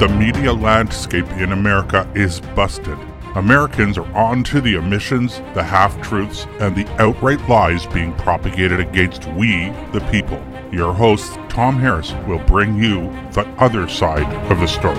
The media landscape in America is busted. Americans are on to the omissions, the half truths, and the outright lies being propagated against we, the people. Your host, Tom Harris, will bring you the other side of the story.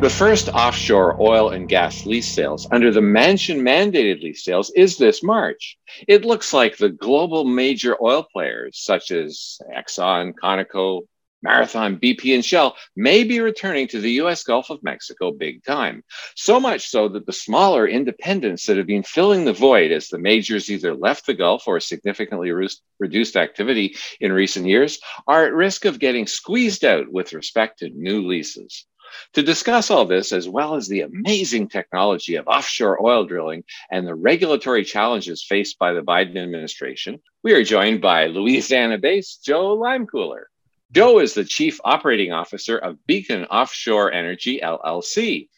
The first offshore oil and gas lease sales under the Manchin mandated lease sales is this March. It looks like the global major oil players such as Exxon, Conoco, Marathon, BP, and Shell may be returning to the US Gulf of Mexico big time. So much so that the smaller independents that have been filling the void as the majors either left the Gulf or significantly re- reduced activity in recent years are at risk of getting squeezed out with respect to new leases. To discuss all this, as well as the amazing technology of offshore oil drilling and the regulatory challenges faced by the Biden administration, we are joined by Louisiana based Joe Leimkuhler. Joe is the Chief Operating Officer of Beacon Offshore Energy LLC.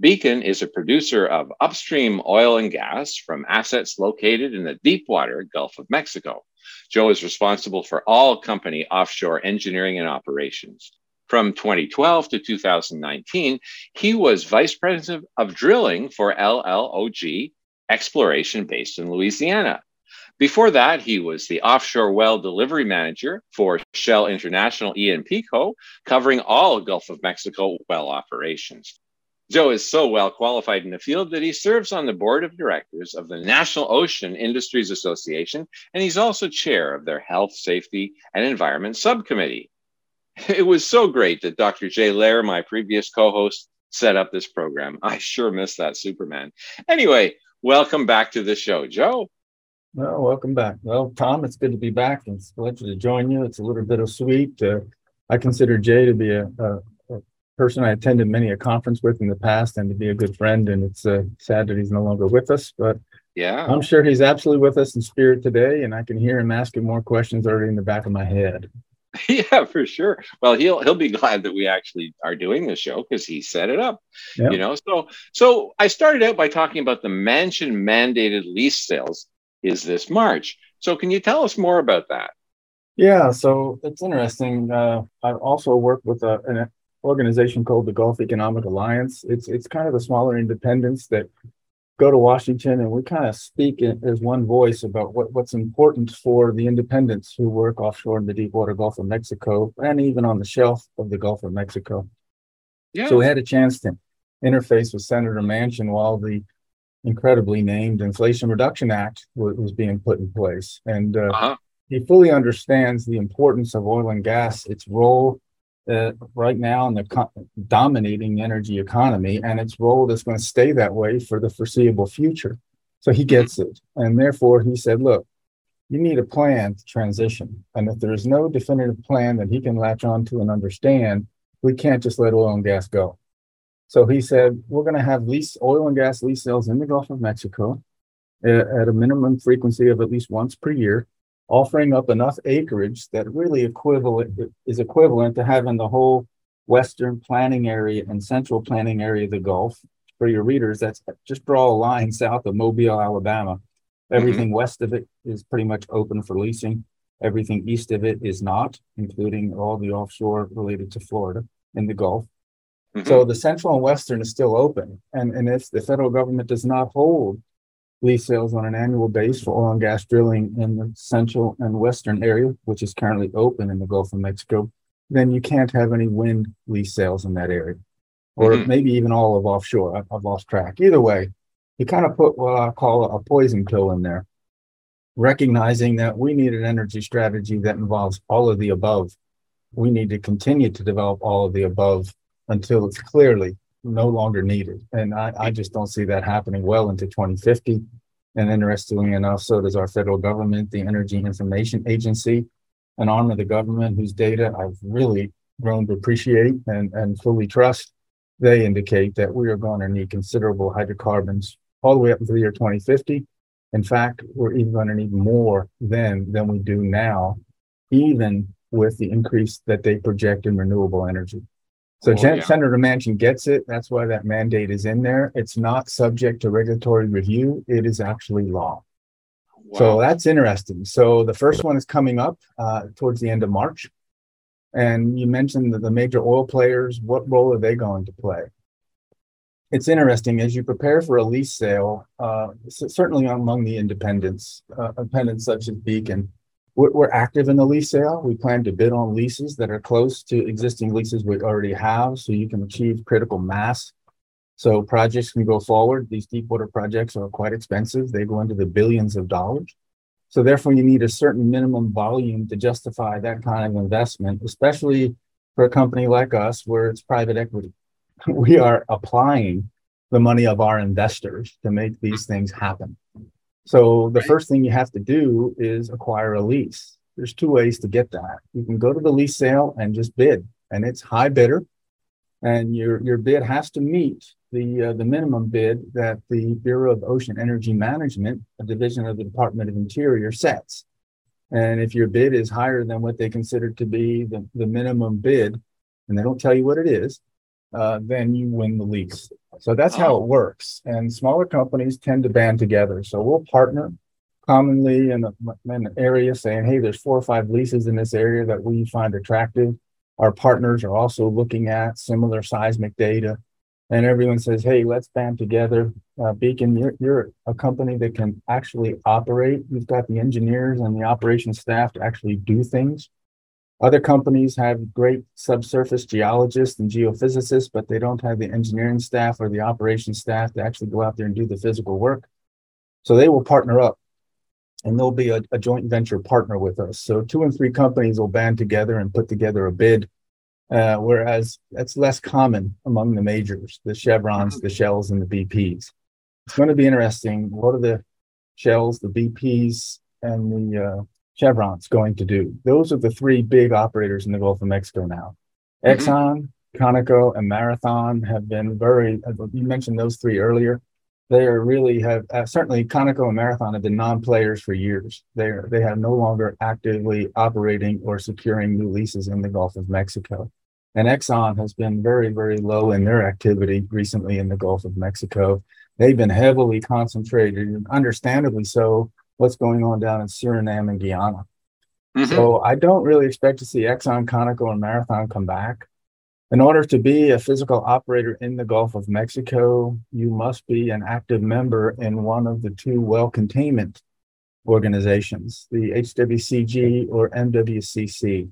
Beacon is a producer of upstream oil and gas from assets located in the deepwater Gulf of Mexico. Joe is responsible for all company offshore engineering and operations. From 2012 to 2019, he was vice president of drilling for LLOG Exploration based in Louisiana. Before that, he was the offshore well delivery manager for Shell International E&P Co., covering all Gulf of Mexico well operations. Joe is so well qualified in the field that he serves on the board of directors of the National Ocean Industries Association, and he's also chair of their Health, Safety, and Environment Subcommittee. It was so great that Dr. Jay Lehr, my previous co host, set up this program. I sure miss that Superman. Anyway, welcome back to the show, Joe. Well, welcome back. Well, Tom, it's good to be back. and It's a pleasure to join you. It's a little bit of sweet. Uh, I consider Jay to be a, a, a, person I attended many a conference with in the past and to be a good friend. And it's uh, sad that he's no longer with us, but yeah, I'm sure he's absolutely with us in spirit today. And I can hear him asking more questions already in the back of my head. yeah, for sure. Well, he'll he'll be glad that we actually are doing this show because he set it up. Yep. You know, so so I started out by talking about the Manchin mandated lease sales is this March. So can you tell us more about that? Yeah, so it's interesting. Uh, I also work with a, an organization called the Gulf Economic Alliance. It's it's kind of a smaller independence that go to Washington and we kind of speak as one voice about what, what's important for the independents who work offshore in the deepwater Gulf of Mexico and even on the shelf of the Gulf of Mexico. Yeah. So we had a chance to interface with Senator Manchin while the incredibly named Inflation Reduction Act was, was being put in place. And uh, uh-huh. he fully understands the importance of oil and gas, its role uh, right now in the co- dominating energy economy, and its role that's going to stay that way for the foreseeable future. So he gets it. And therefore, he said, look, you need a plan to transition. And if there is no definitive plan that he can latch onto and understand, we can't just let oil and gas go. So he said, we're going to have lease oil and gas lease sales in the Gulf of Mexico at, at a minimum frequency of at least once per year offering up enough acreage that really equivalent is equivalent to having the whole western planning area and central planning area of the Gulf. For your readers, that's just draw a line south of Mobile, Alabama. Everything mm-hmm. west of it is pretty much open for leasing. Everything east of it is not, including all the offshore related to Florida in the Gulf. Mm-hmm. So the central and western is still open. And, and if the federal government does not hold lease sales on an annual base for oil and gas drilling in the central and western area, which is currently open in the Gulf of Mexico, then you can't have any wind lease sales in that area, or mm-hmm. maybe even all of offshore. I've, I've lost track. Either way, you kind of put what I call a poison pill in there, recognizing that we need an energy strategy that involves all of the above. We need to continue to develop all of the above until it's clearly no longer needed. And I, I just don't see that happening well into 2050. And interestingly enough, so does our federal government, the Energy Information Agency, an arm of the government whose data I've really grown to appreciate and, and fully trust. They indicate that we are going to need considerable hydrocarbons all the way up until the year 2050. In fact, we're even going to need more then than we do now, even with the increase that they project in renewable energy. So oh, yeah. Senator Manchin gets it. That's why that mandate is in there. It's not subject to regulatory review. It is actually law. Wow. So that's interesting. So the first one is coming up uh, towards the end of March. And you mentioned that the major oil players, what role are they going to play? It's interesting as you prepare for a lease sale, uh, certainly among the independents, uh, independents such as Beacon, we're, we're active in the lease sale. We plan to bid on leases that are close to existing leases we already have so you can achieve critical mass so projects can go forward. These deep water projects are quite expensive. They go into the billions of dollars. So therefore, you need a certain minimum volume to justify that kind of investment, especially for a company like us where it's private equity. we are applying the money of our investors to make these things happen. So the first thing you have to do is acquire a lease. There's two ways to get that. You can go to the lease sale and just bid, and it's high bidder, and your your bid has to meet the uh, the minimum bid that the Bureau of Ocean Energy Management, a division of the Department of Interior, sets. And if your bid is higher than what they consider to be the, the minimum bid, and they don't tell you what it is, uh, then you win the lease. So that's how it works. And smaller companies tend to band together. So we'll partner commonly in, a, in an area saying, hey, there's four or five leases in this area that we find attractive. Our partners are also looking at similar seismic data and everyone says, "Hey, let's band together." Uh, Beacon, you're, you're a company that can actually operate. You've got the engineers and the operations staff to actually do things. Other companies have great subsurface geologists and geophysicists, but they don't have the engineering staff or the operations staff to actually go out there and do the physical work. So they will partner up and they'll be a, a joint venture partner with us. So two and three companies will band together and put together a bid uh, whereas that's less common among the majors, the Chevrons, the Shells, and the BPs. It's going to be interesting. What are the Shells, the BPs, and the uh, Chevrons going to do? Those are the three big operators in the Gulf of Mexico now. Mm-hmm. Exxon, Conoco, and Marathon have been very, you mentioned those three earlier. They are really have uh, certainly Conoco and Marathon have been non-players for years. They are, they have no longer actively operating or securing new leases in the Gulf of Mexico. And Exxon has been very, very low in their activity recently in the Gulf of Mexico. They've been heavily concentrated, and understandably so, what's going on down in Suriname and Guyana. Mm-hmm. So I don't really expect to see Exxon, Conoco, and Marathon come back. In order to be a physical operator in the Gulf of Mexico, you must be an active member in one of the two well containment organizations, the HWCG or MWCC.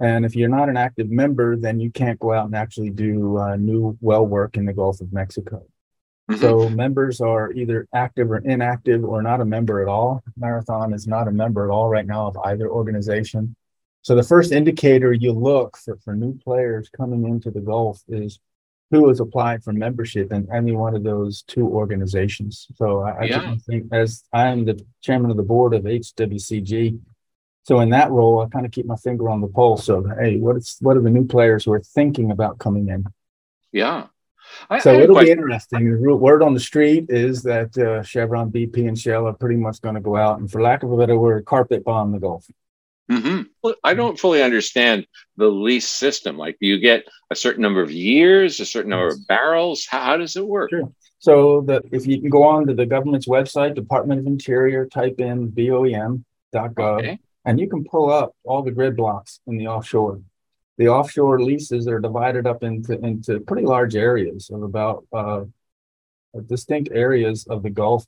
And if you're not an active member, then you can't go out and actually do uh, new well work in the Gulf of Mexico. Mm-hmm. So members are either active or inactive or not a member at all. Marathon is not a member at all right now of either organization. So the first indicator you look for, for new players coming into the Gulf is who has applied for membership in any one of those two organizations. So I, yeah. I think as I'm the chairman of the board of HWCG, so in that role, I kind of keep my finger on the pulse of, hey, what is what are the new players who are thinking about coming in? Yeah. I, so I it'll be interesting. The word on the street is that uh, Chevron, BP, and Shell are pretty much going to go out and, for lack of a better word, carpet bomb the Gulf. Mm-hmm. Well, I don't fully understand the lease system. Like, do you get a certain number of years, a certain number of barrels? How, how does it work? Sure. So, the, if you can go on to the government's website, Department of Interior, type in BOEM.gov, okay and you can pull up all the grid blocks in the offshore. The offshore leases are divided up into, into pretty large areas of about uh, distinct areas of the Gulf.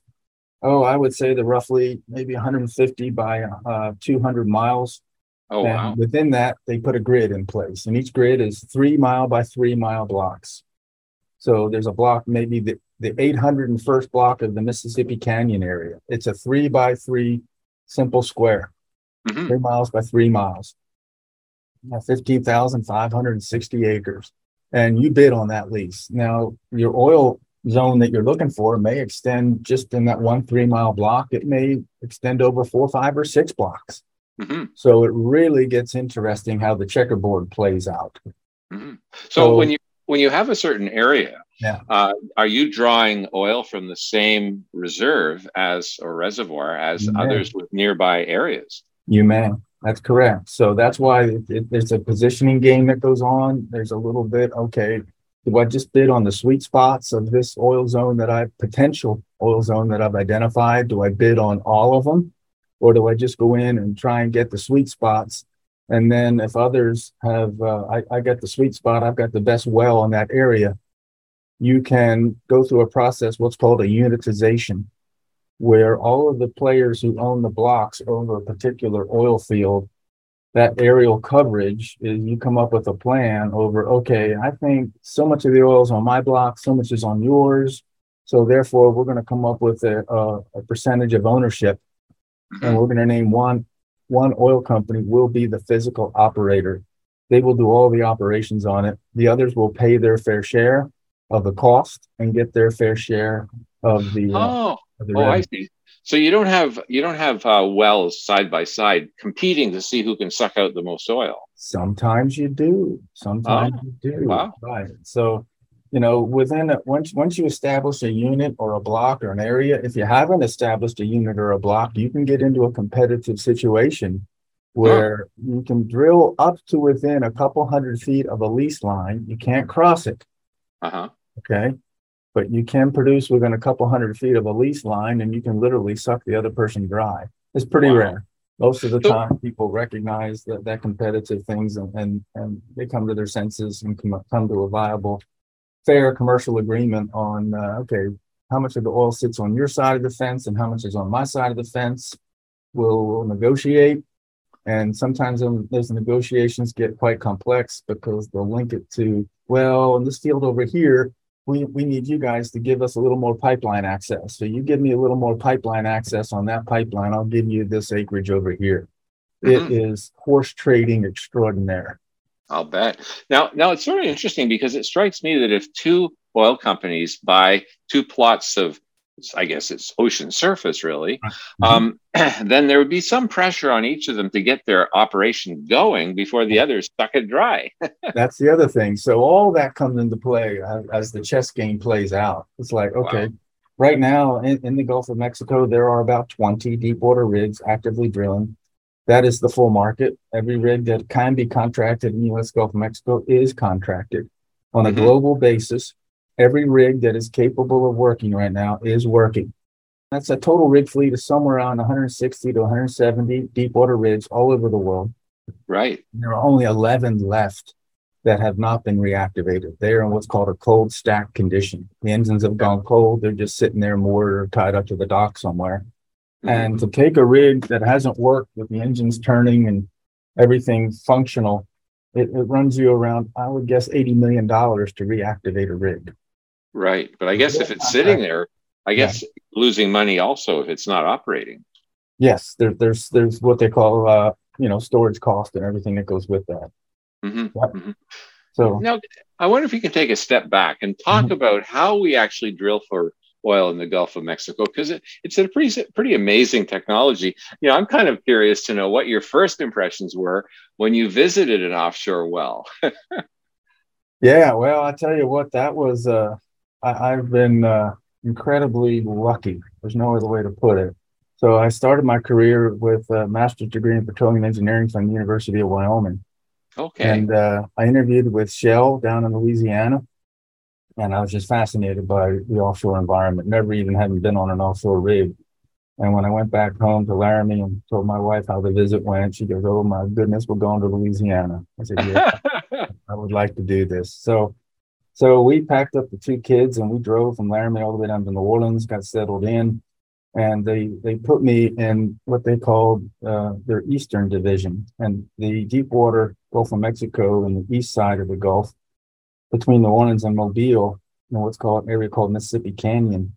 Oh, I would say they're roughly maybe 150 by uh, 200 miles. Oh, and wow. within that, they put a grid in place, and each grid is three mile by three mile blocks. So there's a block, maybe the, the 801st block of the Mississippi Canyon area. It's a three by three simple square mm-hmm. three miles by three miles, 15,560 acres. And you bid on that lease. Now, your oil zone that you're looking for may extend just in that one three mile block. It may extend over four, five, or six blocks. Mm-hmm. So it really gets interesting how the checkerboard plays out. Mm-hmm. So, so, when you when you have a certain area, yeah. Uh, are you drawing oil from the same reserve as or reservoir as others with nearby areas? You may. That's correct. So that's why it, it, there's a positioning game that goes on. There's a little bit, okay, Do I just bid on the sweet spots of this oil zone that I potential oil zone that I've identified? Do I bid on all of them? Or do I just go in and try and get the sweet spots? And then if others have, uh, I, I got the sweet spot, I've got the best well in that area, you can go through a process, what's called a unitization, where all of the players who own the blocks over a particular oil field that aerial coverage is you come up with a plan over okay i think so much of the oil is on my block so much is on yours. So therefore we're going to come up with a, a, a percentage of ownership and we're going to name one one oil company will be the physical operator. They will do all the operations on it. The others will pay their fair share of the cost and get their fair share of the uh, oh, of the oh i see so you don't have you don't have uh, wells side by side competing to see who can suck out the most oil. Sometimes you do. Sometimes oh, you do. Wow. Right. So, you know, within a, once once you establish a unit or a block or an area, if you haven't established a unit or a block, you can get into a competitive situation where oh. you can drill up to within a couple hundred feet of a lease line. You can't cross it. Uh-huh. Okay but you can produce within a couple hundred feet of a lease line and you can literally suck the other person dry. It's pretty wow. rare. Most of the time, people recognize that, that competitive things and, and, and they come to their senses and come, come to a viable, fair commercial agreement on, uh, okay, how much of the oil sits on your side of the fence and how much is on my side of the fence. We'll, we'll negotiate. And sometimes those negotiations get quite complex because they'll link it to, well, in this field over here, we, we need you guys to give us a little more pipeline access. So you give me a little more pipeline access on that pipeline, I'll give you this acreage over here. Mm-hmm. It is horse trading extraordinaire. I'll bet. Now, now it's sort of interesting because it strikes me that if two oil companies buy two plots of I guess it's ocean surface really, mm-hmm. um, then there would be some pressure on each of them to get their operation going before the others suck it dry. That's the other thing. So all that comes into play as, the chess game plays out. It's like, okay, wow. right now in, in the Gulf of Mexico, there are about 20 deepwater rigs actively drilling. That is the full market. Every rig that can be contracted in the U.S. Gulf of Mexico is contracted on a mm-hmm. global basis every rig that is capable of working right now is working. That's a total rig fleet of somewhere around 160 to 170 deepwater rigs all over the world. Right. There are only 11 left that have not been reactivated. They're in what's called a cold stack condition. The engines have gone cold. They're just sitting there moored or tied up to the dock somewhere. Mm-hmm. And to take a rig that hasn't worked with the engines turning and everything functional, it, it runs you around, I would guess, $80 million to reactivate a rig. Right. But I guess if it's sitting there, I guess yeah. losing money also if it's not operating. Yes, there, there's there's what they call uh, you know storage cost and everything that goes with that. Mm-hmm. Mm-hmm. So now I wonder if you can take a step back and talk mm-hmm. about how we actually drill for oil in the Gulf of Mexico because it, it's a pretty pretty amazing technology. You know, I'm kind of curious to know what your first impressions were when you visited an offshore well. yeah, well, I tell you what, that was uh, I, have been uh, incredibly lucky. There's no other way to put it. So I started my career with a master's degree in petroleum engineering from the University of Wyoming. Okay. And uh, I interviewed with Shell down in Louisiana, and I was just fascinated by the offshore environment. Never even having been on an offshore rig. And when I went back home to Laramie and told my wife how the visit went, she goes, "Oh my goodness, we're going to Louisiana." I said, "Yeah, I would like to do this." So so we packed up the two kids and we drove from Laramie all the way down to New Orleans, got settled in, and they they put me in what they called uh, their Eastern Division, and the deep water Gulf of Mexico and the east side of the Gulf, between New Orleans and Mobile, know what's called an area called Mississippi Canyon.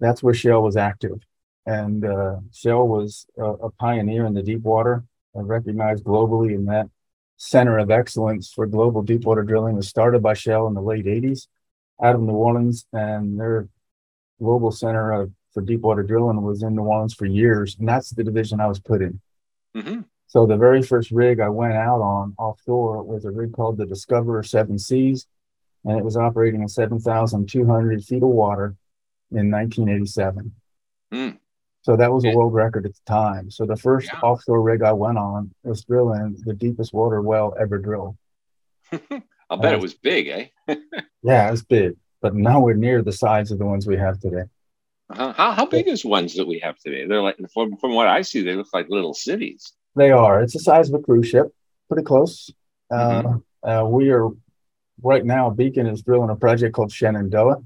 That's where Shell was active, and uh, Shell was a, a pioneer in the deep water, recognized globally in that center of excellence for global deepwater drilling was started by Shell in the late 80s out of New Orleans, and their global center of, for deepwater drilling was in New Orleans for years, and that's the division I was put in. Mm-hmm. So the very first rig I went out on offshore was a rig called the Discoverer Seven Seas, and it was operating in 7,200 feet of water in 1987. Mm. So that was a world record at the time. So the first yeah. offshore rig I went on was drilling the deepest water well ever drilled. I'll bet uh, it was big, eh? yeah, it was big, but nowhere near the size of the ones we have today. Uh-huh. How how big is ones that we have today? They're like from from what I see, they look like little cities. They are. It's the size of a cruise ship, pretty close. Mm-hmm. Uh, uh, we are right now. Beacon is drilling a project called Shenandoah,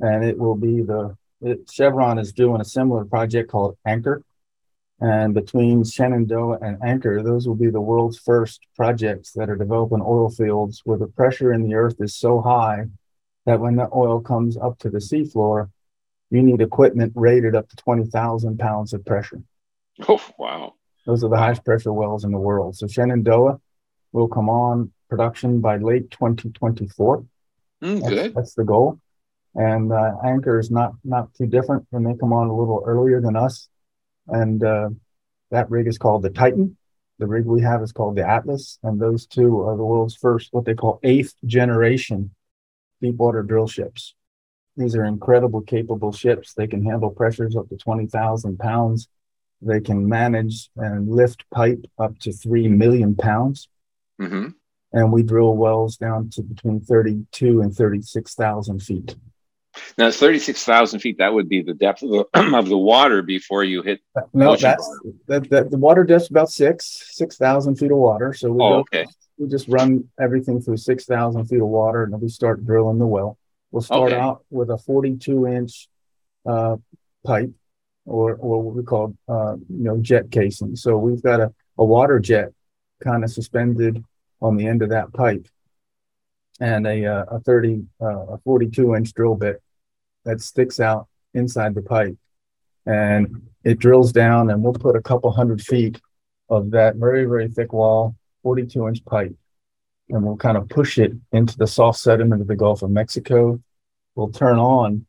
and it will be the it, Chevron is doing a similar project called Anchor, and between Shenandoah and Anchor, those will be the world's first projects that are developing oil fields where the pressure in the earth is so high that when the oil comes up to the seafloor, you need equipment rated up to 20,000 pounds of pressure. Oh, wow. Those are the highest pressure wells in the world. So Shenandoah will come on production by late 2024. Mm, that's, good. That's the goal. And uh, Anchor is not not too different. When they come on a little earlier than us, and uh, that rig is called the Titan. The rig we have is called the Atlas, and those two are the world's first, what they call eighth generation deep water drill ships. These are incredible, capable ships. They can handle pressures up to 20,000 pounds. They can manage and lift pipe up to 3 million pounds. Mm-hmm. And we drill wells down to between 32 and 36,000 feet. Now, 36,000 feet, that would be the depth of the, of the water before you hit. No, that's that, that, the water depth's about six, 6,000 feet of water. So we, oh, go, okay. we just run everything through 6,000 feet of water and then we start drilling the well. We'll start okay. out with a 42 inch uh, pipe or, or what we call, uh, you know, jet casing. So we've got a, a water jet kind of suspended on the end of that pipe and a, uh, a 30, uh, a 42 inch drill bit that sticks out inside the pipe. And it drills down, and we'll put a couple hundred feet of that very, very thick wall, 42 inch pipe. And we'll kind of push it into the soft sediment of the Gulf of Mexico. We'll turn on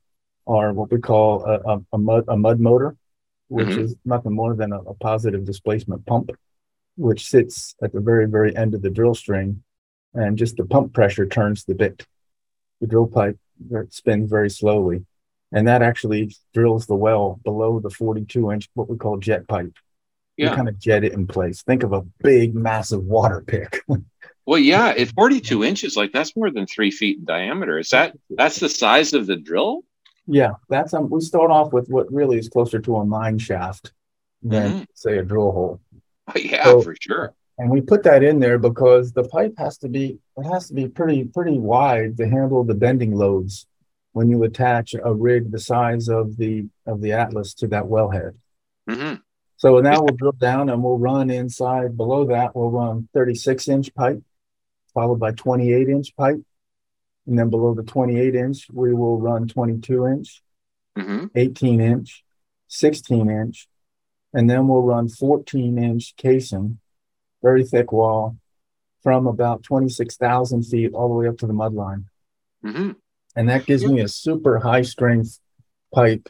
our what we call a, a, a mud, a mud motor, which mm-hmm. is nothing more than a, a positive displacement pump, which sits at the very, very end of the drill string. And just the pump pressure turns the bit. The drill pipe spins very slowly. And that actually drills the well below the 42 inch, what we call jet pipe. Yeah. You kind of jet it in place. Think of a big, massive water pick. well, yeah, it's 42 inches. Like that's more than three feet in diameter. Is that that's the size of the drill? Yeah, that's um, we start off with what really is closer to a mine shaft than mm-hmm. say a drill hole. Yeah, so, for sure and we put that in there because the pipe has to be it has to be pretty pretty wide to handle the bending loads when you attach a rig the size of the of the atlas to that wellhead mm-hmm. so now we'll drill down and we'll run inside below that we'll run 36 inch pipe followed by 28 inch pipe and then below the 28 inch we will run 22 inch mm-hmm. 18 inch 16 inch and then we'll run 14 inch casing very thick wall from about 26,000 feet all the way up to the mud line. Mm-hmm. And that gives me a super high strength pipe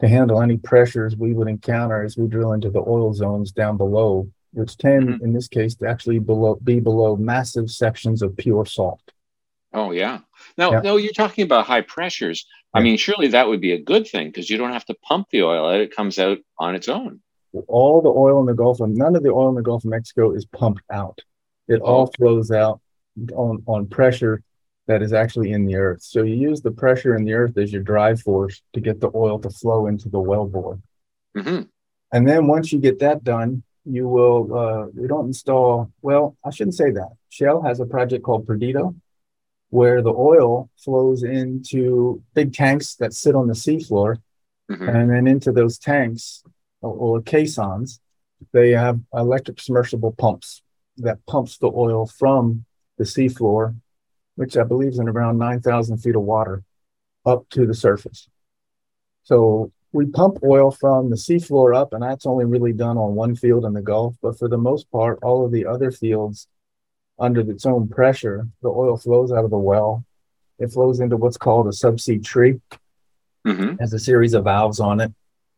to handle any pressures we would encounter as we drill into the oil zones down below, which tend, mm-hmm. in this case, to actually below, be below massive sections of pure salt. Oh yeah. Now, yeah. no, you're talking about high pressures. Yeah. I mean, surely that would be a good thing because you don't have to pump the oil; it comes out on its own all the oil in the Gulf of none of the oil in the Gulf of Mexico is pumped out. It all flows out on, on pressure that is actually in the earth. So you use the pressure in the earth as your drive force to get the oil to flow into the wellbore. Mm-hmm. And then once you get that done, you will uh, we don't install well, I shouldn't say that. Shell has a project called Perdido where the oil flows into big tanks that sit on the seafloor. Mm-hmm. And then into those tanks, or, caissons, they have electric submersible pumps that pumps the oil from the seafloor, which I believe is in around 9,000 feet of water, up to the surface. So we pump oil from the seafloor up, and that's only really done on one field in the Gulf. But for the most part, all of the other fields, under its own pressure, the oil flows out of the well. It flows into what's called a subsea tree. Mm-hmm. Has a series of valves on it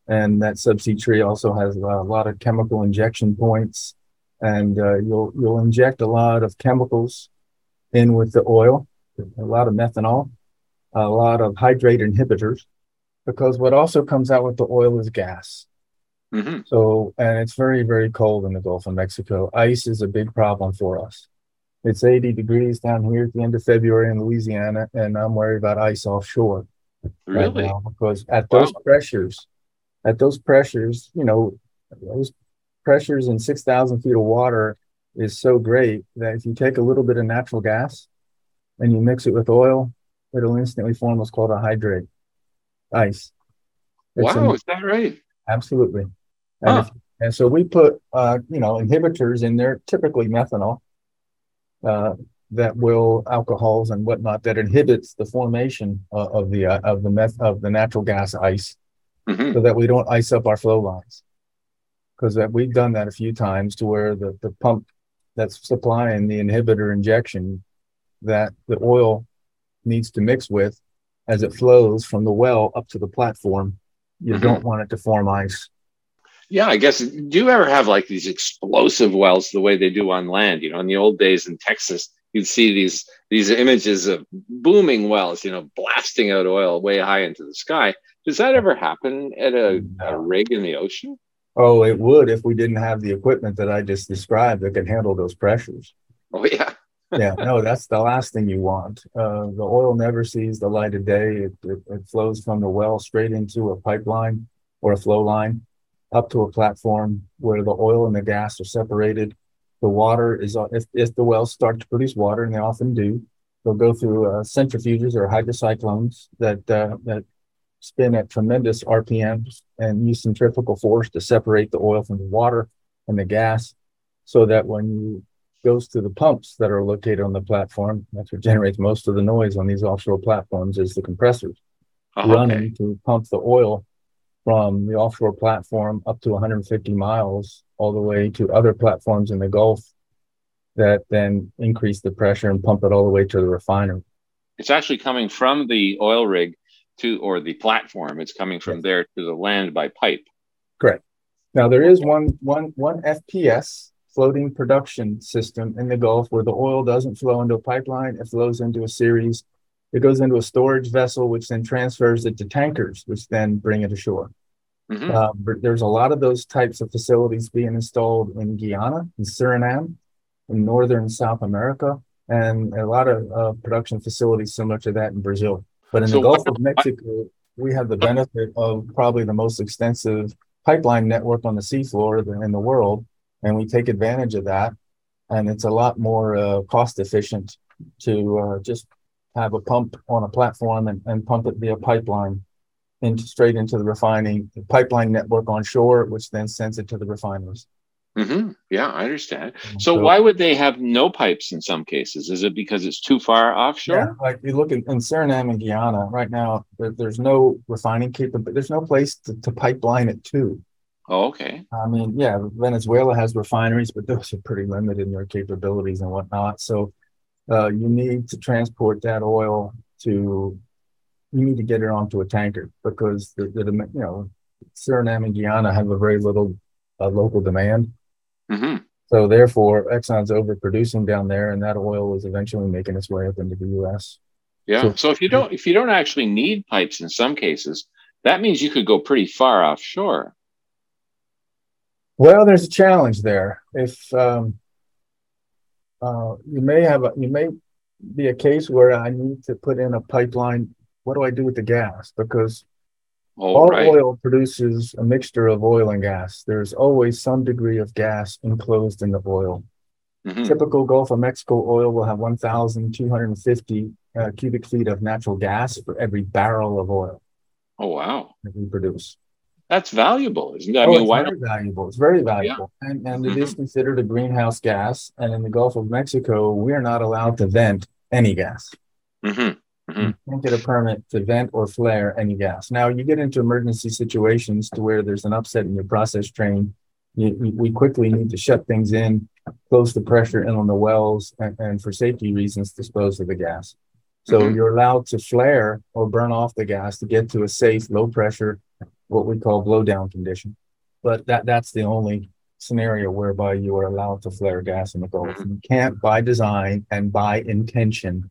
and that subsea tree also has a lot of chemical injection points and uh, you'll you'll inject a lot of chemicals in with the oil a lot of methanol a lot of hydrate inhibitors because what also comes out with the oil is gas mm-hmm. so and it's very very cold in the gulf of mexico ice is a big problem for us It's 80 degrees down here at the end of February in Louisiana, and I'm worried about ice offshore. Really? Right now because at those Wow. pressures, at those pressures, you know, those pressures in 6,000 feet of water is so great that if you take a little bit of natural gas and you mix it with oil, it'll instantly form what's called a hydrate ice. It's wow, a- is that right? Absolutely. And, Huh. if- and so we put, uh, you know, inhibitors in there, typically methanol, uh, that will alcohols and whatnot that inhibits the formation uh, of the uh, of the meth of the natural gas ice, Mhm. so that we don't ice up our flow lines. Because that we've done that a few times to where the the pump that's supplying the inhibitor injection that the oil needs to mix with as it flows from the well up to the platform. You Mhm. don't want it to form ice. Yeah, I guess. Do you ever have like these explosive wells the way they do on land? You know, in the old days in Texas, you'd see these these images of booming wells, you know, blasting out oil way high into the sky. Does that ever happen at a, a rig in the ocean? Oh, it would if we didn't have the equipment that I just described that can handle those pressures. Oh yeah. Yeah, no, that's the last thing you want. Uh, the oil never sees the light of day. It, it, it flows from the well straight into a pipeline or a flow line up to a platform where the oil and the gas are separated. The water is, uh, if, if the wells start to produce water, and they often do, they'll go through uh, centrifuges or hydrocyclones that, uh, that spin at tremendous RPMs and use centrifugal force to separate the oil from the water and the gas so that when you goes to the pumps that are located on the platform. That's what generates most of the noise on these offshore platforms is the compressors Oh, running to pump the oil from the offshore platform up to 150 miles all the way to other platforms in the Gulf that then increase the pressure and pump it all the way to the refinery. It's actually coming from the oil rig to or the platform. It's coming from there to the land by pipe. Correct. Now there is one one one FPS floating production system in the Gulf where the oil doesn't flow into a pipeline; it flows into a series. It goes into a storage vessel, which then transfers it to tankers, which then bring it ashore. Mhm. Uh, but there's a lot of those types of facilities being installed in Guyana, in Suriname, in northern South America, and a lot of uh, production facilities similar to that in Brazil. But in So the Gulf of Mexico, we have the benefit of probably the most extensive pipeline network on the seafloor in the world, and we take advantage of that. And it's a lot more uh, cost efficient to uh, just have a pump on a platform and, and pump it via pipeline into straight into the refining the pipeline network on shore, which then sends it to the refineries. Mhm. Yeah, I understand. So, why would they have no pipes in some cases? Is it because it's too far offshore? Yeah, like you look in, in Suriname and Guyana right now, there, there's no refining capability. There's no place to, to pipeline it to. Oh, okay. I mean, yeah, Venezuela has refineries, but those are pretty limited in their capabilities and whatnot. So uh, you need to transport that oil to, you need to get it onto a tanker because the, the you know, Suriname and Guyana have a very little uh, local demand. hmm So therefore, Exxon's overproducing down there, and that oil is eventually making its way up into the U.S. Yeah. So- So, if you don't if you don't actually need pipes in some cases, that means you could go pretty far offshore. Well, there's a challenge there. If um, uh, you may have, a, you may be a case where I need to put in a pipeline. What do I do with the gas? Because Oh, all right. oil produces a mixture of oil and gas. There's always some degree of gas enclosed in the oil. Mhm. Typical Gulf of Mexico oil will have 1,250 uh, cubic feet of natural gas for every barrel of oil Oh, wow. that we produce. That's valuable, isn't it? I oh, mean, it's why very valuable. It's very valuable, and and it is considered a greenhouse gas. And in the Gulf of Mexico, we are not allowed to vent any gas. Mhm. You can't get a permit to vent or flare any gas. Now, you get into emergency situations to where there's an upset in your process train. You, we- we quickly need to shut things in, close the pressure in on the wells, and, and for safety reasons, dispose of the gas. So Mhm. you're allowed to flare or burn off the gas to get to a safe, low pressure, what we call blowdown condition. But that that's the only scenario whereby you are allowed to flare gas in the Gulf. Mhm. You can't, by design and by intention,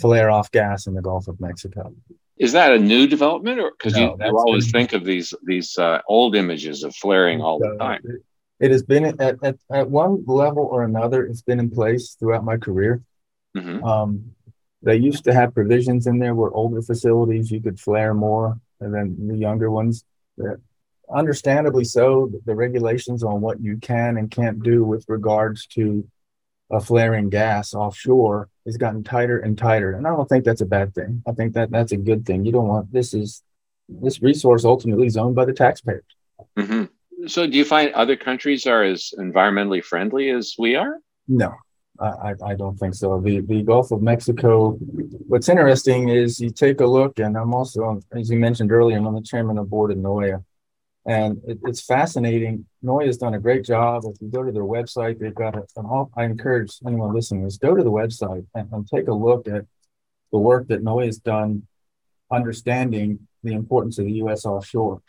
flare off gas in the Gulf of Mexico. is that a new development, or because No, you, you always think of these these uh, old images of flaring all the time? it- It has been at, at, at one level or another, it's been in place throughout my career. Mm-hmm. Um, they used to have provisions in there where older facilities you could flare more, and then the younger ones, understandably so, the regulations on what you can and can't do with regards to a flaring gas offshore has gotten tighter and tighter. And I don't think that's a bad thing. I think that that's a good thing. You don't want this is this resource ultimately is owned by the taxpayers. Mm-hmm. So, do you find other countries are as environmentally friendly as we are? No, I, I don't think so. The the Gulf of Mexico. What's interesting is you take a look, and I'm also, as you mentioned earlier, I'm on the chairman of board of NOIA, and it, it's fascinating. NOIA has done a great job. If you go to their website, they've got an all. I encourage anyone listening is go to the website and, and take a look at the work that NOIA has done, understanding the importance of the U.S. offshore.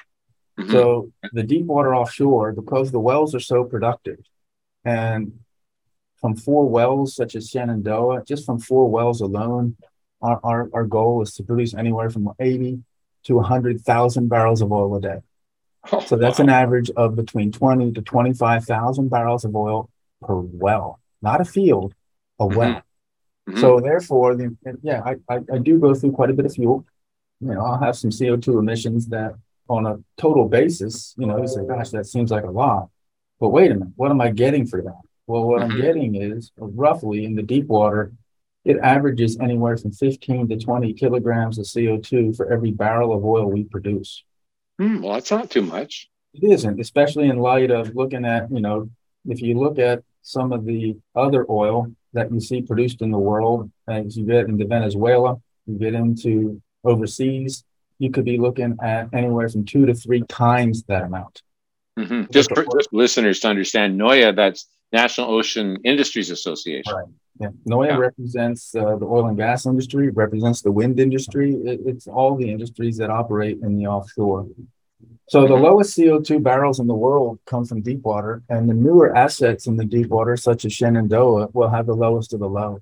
Mm-hmm. So the deep water offshore, because the wells are so productive, and from four wells such as Shenandoah, just from four wells alone, our, our, our goal is to produce anywhere from 80 to 100,000 barrels of oil a day. Oh, so that's wow. an average of between 20 to 25,000 barrels of oil per well, not a field, a mm-hmm. well. Mm-hmm. So therefore, the, yeah, I, I, I do go through quite a bit of fuel. You know, I'll have some CO2 emissions that on a total basis, you know, you say, gosh, that seems like a lot. But wait a minute, what am I getting for that? Well, what mm-hmm. I'm getting is roughly in the deep water, it averages anywhere from 15 to 20 kilograms of CO2 for every barrel of oil we produce. Mm, well, that's not too much. It isn't, especially in light of looking at, you know, if you look at some of the other oil that you see produced in the world, as you get into Venezuela, you get into overseas, you could be looking at anywhere from two to three times that amount. Mm-hmm. Just for listeners to understand, NOIA, that's National Ocean Industries Association. Right. Yeah. NOIA yeah. represents uh, the oil and gas industry, represents the wind industry. It, it's all the industries that operate in the offshore. So the mm-hmm. lowest CO2 barrels in the world come from deep water, and the newer assets in the deep water, such as Shenandoah, will have the lowest of the low.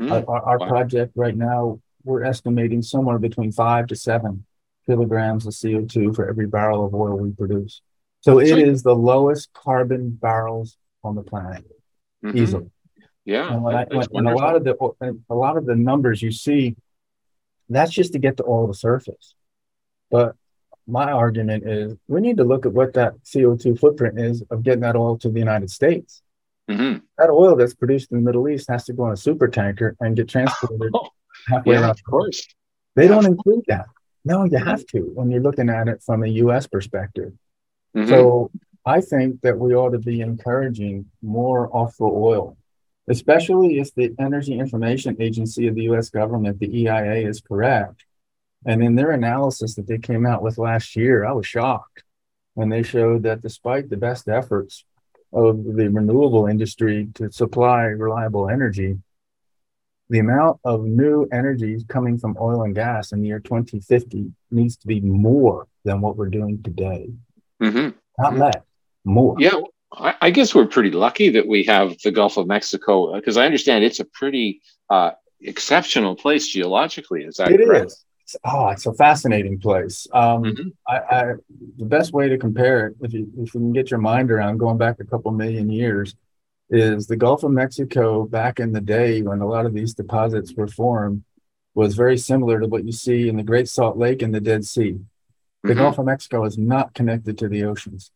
Mm, our, our wow. project right now, we're estimating somewhere between five to seven kilograms of CO2 for every barrel of oil we produce. So it is the lowest carbon barrels on the planet mm-hmm. easily. Yeah, and, I, and a lot of the a lot of the numbers you see, that's just to get to all the surface. But my argument is we need to look at what that CO2 footprint is of getting that oil to the United States. Mm-hmm. That oil that's produced in the Middle East has to go on a super tanker and get transported oh, halfway yeah, around. Of course. They yeah. don't include that. No, you have to when you're looking at it from a US perspective. Mm-hmm. So I think that we ought to be encouraging more offshore oil, especially if the Energy Information Agency of the US government, the EIA, is correct. And in their analysis that they came out with last year, I was shocked when they showed that despite the best efforts of the renewable industry to supply reliable energy, the amount of new energy coming from oil and gas in the year 2050 needs to be more than what we're doing today. Mm-hmm. Not less more. Yeah, I, I, guess we're pretty lucky that we have the Gulf of Mexico because I understand it's a pretty uh, exceptional place geologically. Is that it correct? Is. Oh, it's a fascinating place. Um, mm-hmm. I, I, the best way to compare it, if you, if you can get your mind around going back a couple million years, is the Gulf of Mexico back in the day when a lot of these deposits were formed was very similar to what you see in the Great Salt Lake and the Dead Sea. The mm-hmm. Gulf of Mexico is not connected to the oceans.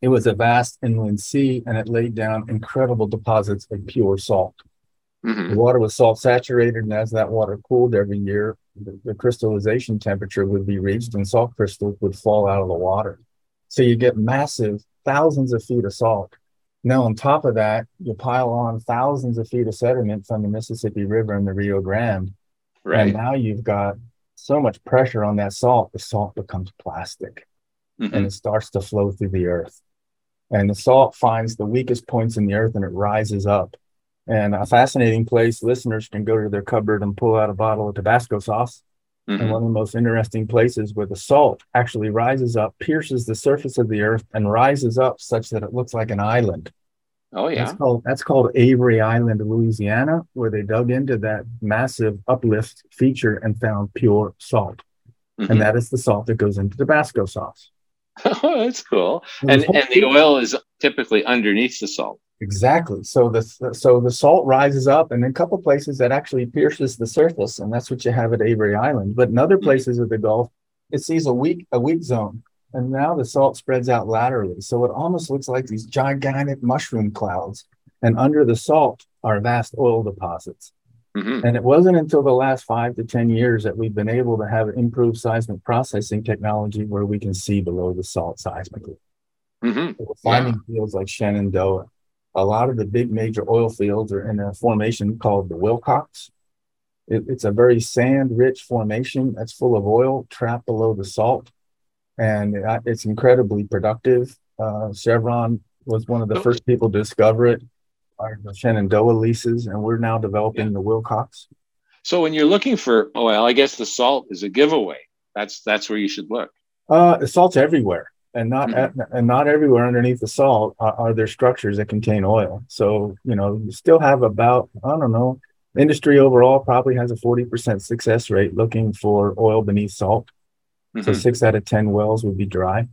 It was a vast inland sea and it laid down incredible deposits of pure salt. Mm-hmm. The water was salt saturated, and as that water cooled every year, the, the, crystallization temperature would be reached and salt crystals would fall out of the water. So you get massive thousands of feet of salt. Now, on top of that, you pile on thousands of feet of sediment from the Mississippi River and the Rio Grande. Right. And now you've got so much pressure on that salt, the salt becomes plastic mm-hmm. and it starts to flow through the earth and the salt finds the weakest points in the earth and it rises up. And a fascinating place, listeners can go to their cupboard and pull out a bottle of Tabasco sauce. Mm-hmm. And one of the most interesting places where the salt actually rises up, pierces the surface of the earth, and rises up such that it looks like an island. Oh yeah, that's called that's called Avery Island, Louisiana, where they dug into that massive uplift feature and found pure salt, mm-hmm. and that is the salt that goes into Tabasco sauce. oh, that's cool. And and the oil is typically underneath the salt. Exactly. So the so the salt rises up, and in a couple places that actually pierces the surface, and that's what you have at Avery Island. But in other mm-hmm. places of the Gulf, it sees a weak a weak zone, and now the salt spreads out laterally. So it almost looks like these gigantic mushroom clouds, and under the salt are vast oil deposits. Mm-hmm. And it wasn't until the last five to 10 years that we've been able to have improved seismic processing technology where we can see below the salt seismically. Mm-hmm. So finding yeah. fields like Shenandoah. A lot of the big major oil fields are in a formation called the Wilcox. It, it's a very sand rich formation that's full of oil trapped below the salt. And it's incredibly productive. Uh, Chevron was one of the first people to discover it the Shenandoah leases, and we're now developing yeah. the Wilcox. So when you're looking for oil, I guess the salt is a giveaway. That's that's where you should look. Uh, the salt's everywhere, and not mm-hmm. at, and not everywhere underneath the salt are, are, there structures that contain oil. So you know you still have about I don't know. Industry overall probably has a forty percent success rate looking for oil beneath salt. Mm-hmm. So six out of ten wells would be dry.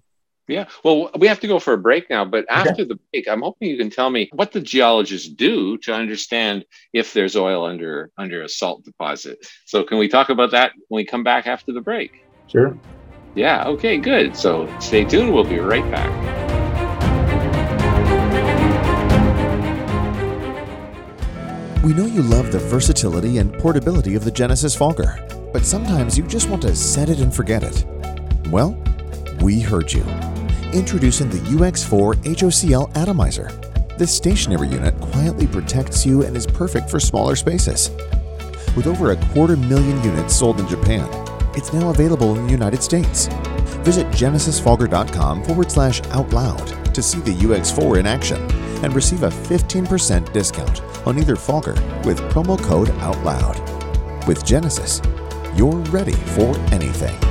Yeah. Well, we have to go for a break now, but after okay. the break, I'm hoping you can tell me what the geologists do to understand if there's oil under under a salt deposit. So, can we talk about that when we come back after the break? Sure. Yeah. Okay. Good. So, stay tuned. We'll be right back. We know you love the versatility and portability of the Genesis Fogger, but sometimes you just want to set it and forget it. Well, we heard you. Introducing the UX4 HOCL Atomizer. This stationary unit quietly protects you and is perfect for smaller spaces. With over a quarter million units sold in Japan, it's now available in the United States. Visit genesisfogger.com forward slash out loud to see the UX4 in action and receive a 15% discount on either fogger with promo code OUTLOUD. With Genesis, you're ready for anything.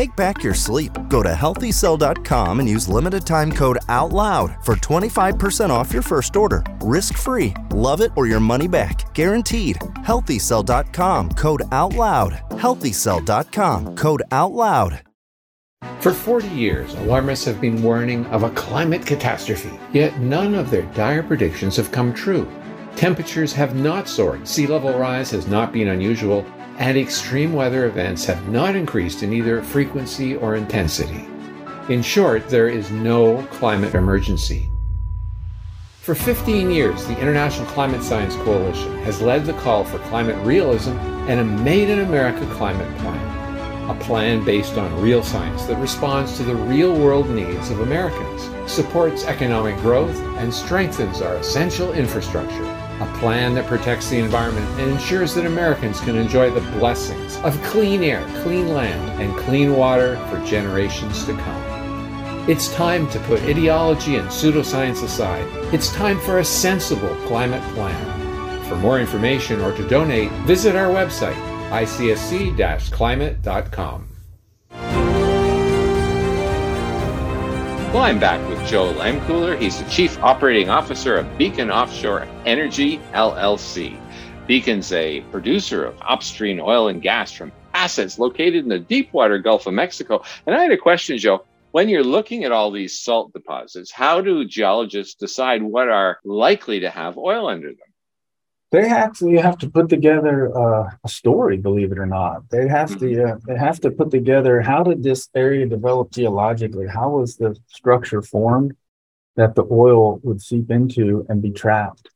Take back your sleep. Go to healthycell.com and use limited time code OUTLOUD for 25% off your first order. Risk free. Love it or your money back. Guaranteed. Healthycell.com code OUTLOUD. Healthycell.com code OUTLOUD. For 40 years, alarmists have been warning of a climate catastrophe, yet none of their dire predictions have come true. Temperatures have not soared, sea level rise has not been unusual, and extreme weather events have not increased in either frequency or intensity. In short, there is no climate emergency. For 15 years, the International Climate Science Coalition has led the call for climate realism and a Made in America climate plan. A plan based on real science that responds to the real world needs of Americans, supports economic growth, and strengthens our essential infrastructure a plan that protects the environment and ensures that Americans can enjoy the blessings of clean air, clean land, and clean water for generations to come. It's time to put ideology and pseudoscience aside. It's time for a sensible climate plan. For more information or to donate, visit our website, icsc climate.com. Well, I'm back with Joe Leimkuhler. He's the Chief Operating Officer of Beacon Offshore Energy LLC. Beacon's a producer of upstream oil and gas from assets located in the deepwater Gulf of Mexico. And I had a question, Joe. When you're looking at all these salt deposits, how do geologists decide what are likely to have oil under them? they actually have to put together uh, a story believe it or not they have to mm-hmm. uh, they have to put together how did this area develop geologically how was the structure formed that the oil would seep into and be trapped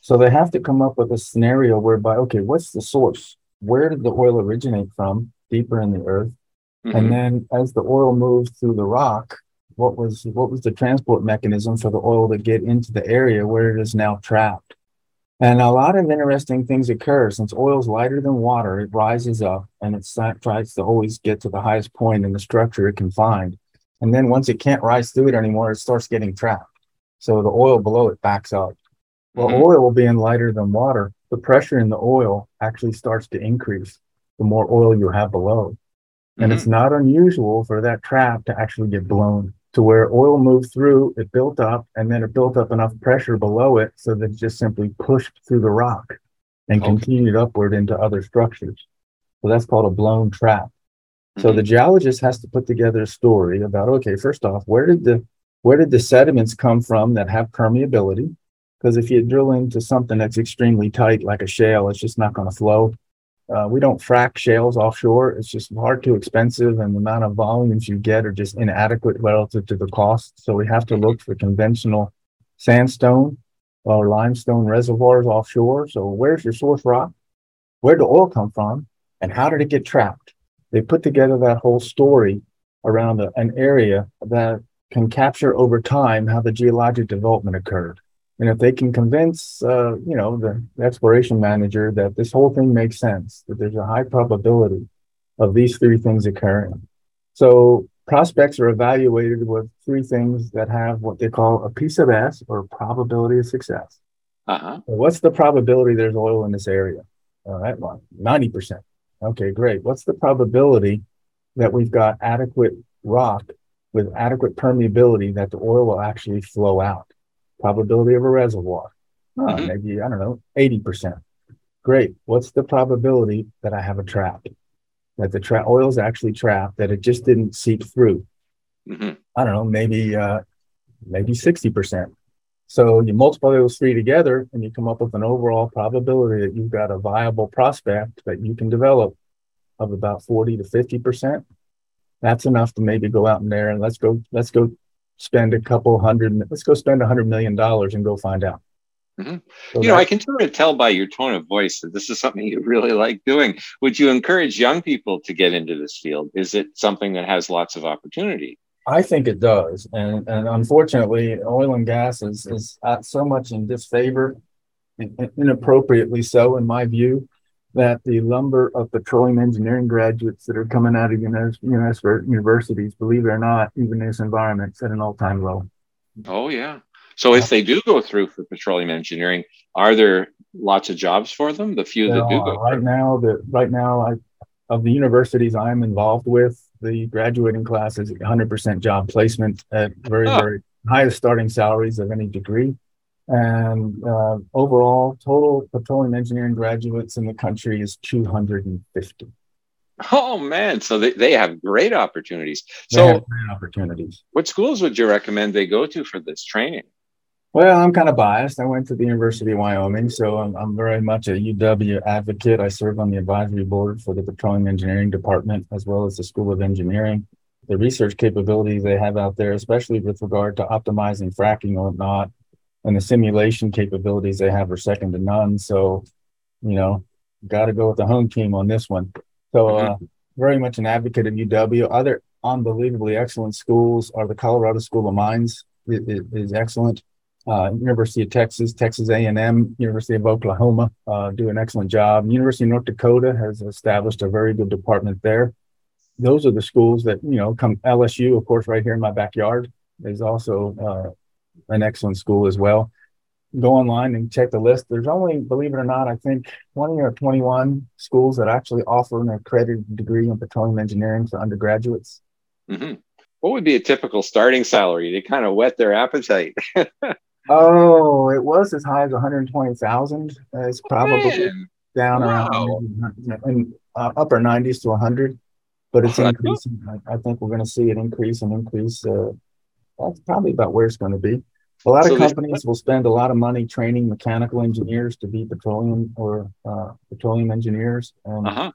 so they have to come up with a scenario whereby okay what's the source where did the oil originate from deeper in the earth Mm-hmm. And then as the oil moved through the rock, what was what was the transport mechanism for the oil to get into the area where it is now trapped? And a lot of interesting things occur. Since oil is lighter than water, it rises up and it tries to always get to the highest point in the structure it can find. And then once it can't rise through it anymore, it starts getting trapped. So the oil below it backs up. Well, mm-hmm. oil being lighter than water, the pressure in the oil actually starts to increase the more oil you have below. And mm-hmm. it's not unusual for that trap to actually get blown to where oil moved through, it built up, and then it built up enough pressure below it so that it just simply pushed through the rock and okay. continued upward into other structures. So that's called a blown trap. Mm-hmm. So the mm-hmm. geologist has to put together a story about okay, first off, where did the where did the sediments come from that have permeability? Because if you drill into something that's extremely tight, like a shale, it's just not going to flow. Uh, we don't frack shales offshore. It's just far too expensive, and the amount of volumes you get are just inadequate relative to the cost. So we have to look for conventional sandstone or limestone reservoirs offshore. So where's your source rock? Where did the oil come from? And how did it get trapped? They put together that whole story around a, an area that can capture over time how the geologic development occurred. And if they can convince, uh, you know, the, the exploration manager that this whole thing makes sense, that there's a high probability of these three things occurring. So prospects are evaluated with three things that have what they call a piece of S or probability of success. Uh-huh. So what's the probability there's oil in this area? All right, well, 90%. Okay, great. What's the probability that we've got adequate rock with adequate permeability that the oil will actually flow out? probability of a reservoir. Oh, mm-hmm. Maybe, I don't know, 80%. Great. What's the probability that I have a trap? That the tra- oil is actually trapped, that it just didn't seep through? Mm-hmm. I don't know, maybe uh, maybe 60%. So you multiply those three together and you come up with an overall probability that you've got a viable prospect that you can develop of about 40 to 50%. That's enough to maybe go out in there and let's go, let's go spend a couple hundred let's go spend a hundred million dollars and go find out mm-hmm. so you know i can sort of tell by your tone of voice that this is something you really like doing would you encourage young people to get into this field is it something that has lots of opportunity i think it does and, and unfortunately oil and gas is, is uh, so much in disfavor inappropriately so in my view that the number of petroleum engineering graduates that are coming out of universities, believe it or not, even in this environment, at an all-time low. Oh yeah. So if they do go through for petroleum engineering, are there lots of jobs for them? The few that do go right now, the right now, I, of the universities I'm involved with, the graduating class is 100% job placement at very oh. very highest starting salaries of any degree. And uh, overall, total petroleum engineering graduates in the country is 250. Oh man, so they, they have great opportunities. They so great opportunities. What schools would you recommend they go to for this training? Well, I'm kind of biased. I went to the University of Wyoming, so I'm, I'm very much a UW advocate. I serve on the advisory board for the Petroleum Engineering Department as well as the School of Engineering. The research capabilities they have out there, especially with regard to optimizing fracking or not, and the simulation capabilities they have are second to none. So, you know, got to go with the home team on this one. So, uh, mm-hmm. very much an advocate of UW. Other unbelievably excellent schools are the Colorado School of Mines it, it is excellent. Uh, University of Texas, Texas A&M, University of Oklahoma uh, do an excellent job. University of North Dakota has established a very good department there. Those are the schools that you know come. LSU, of course, right here in my backyard is also uh, an excellent school as well. Go online and check the list. There's only, believe it or not, I think 20 or 21 schools that actually offer an accredited degree in petroleum engineering for undergraduates. Mm-hmm. What would be a typical starting salary to kind of whet their appetite? oh, it was as high as 120,000. It's probably Man. down wow. around in uh, upper 90s to 100, but it's increasing. I, I think we're going to see it increase and increase uh, that's probably about where it's going to be. A lot so of companies will spend a lot of money training mechanical engineers to be petroleum or uh, petroleum engineers. And uh-huh.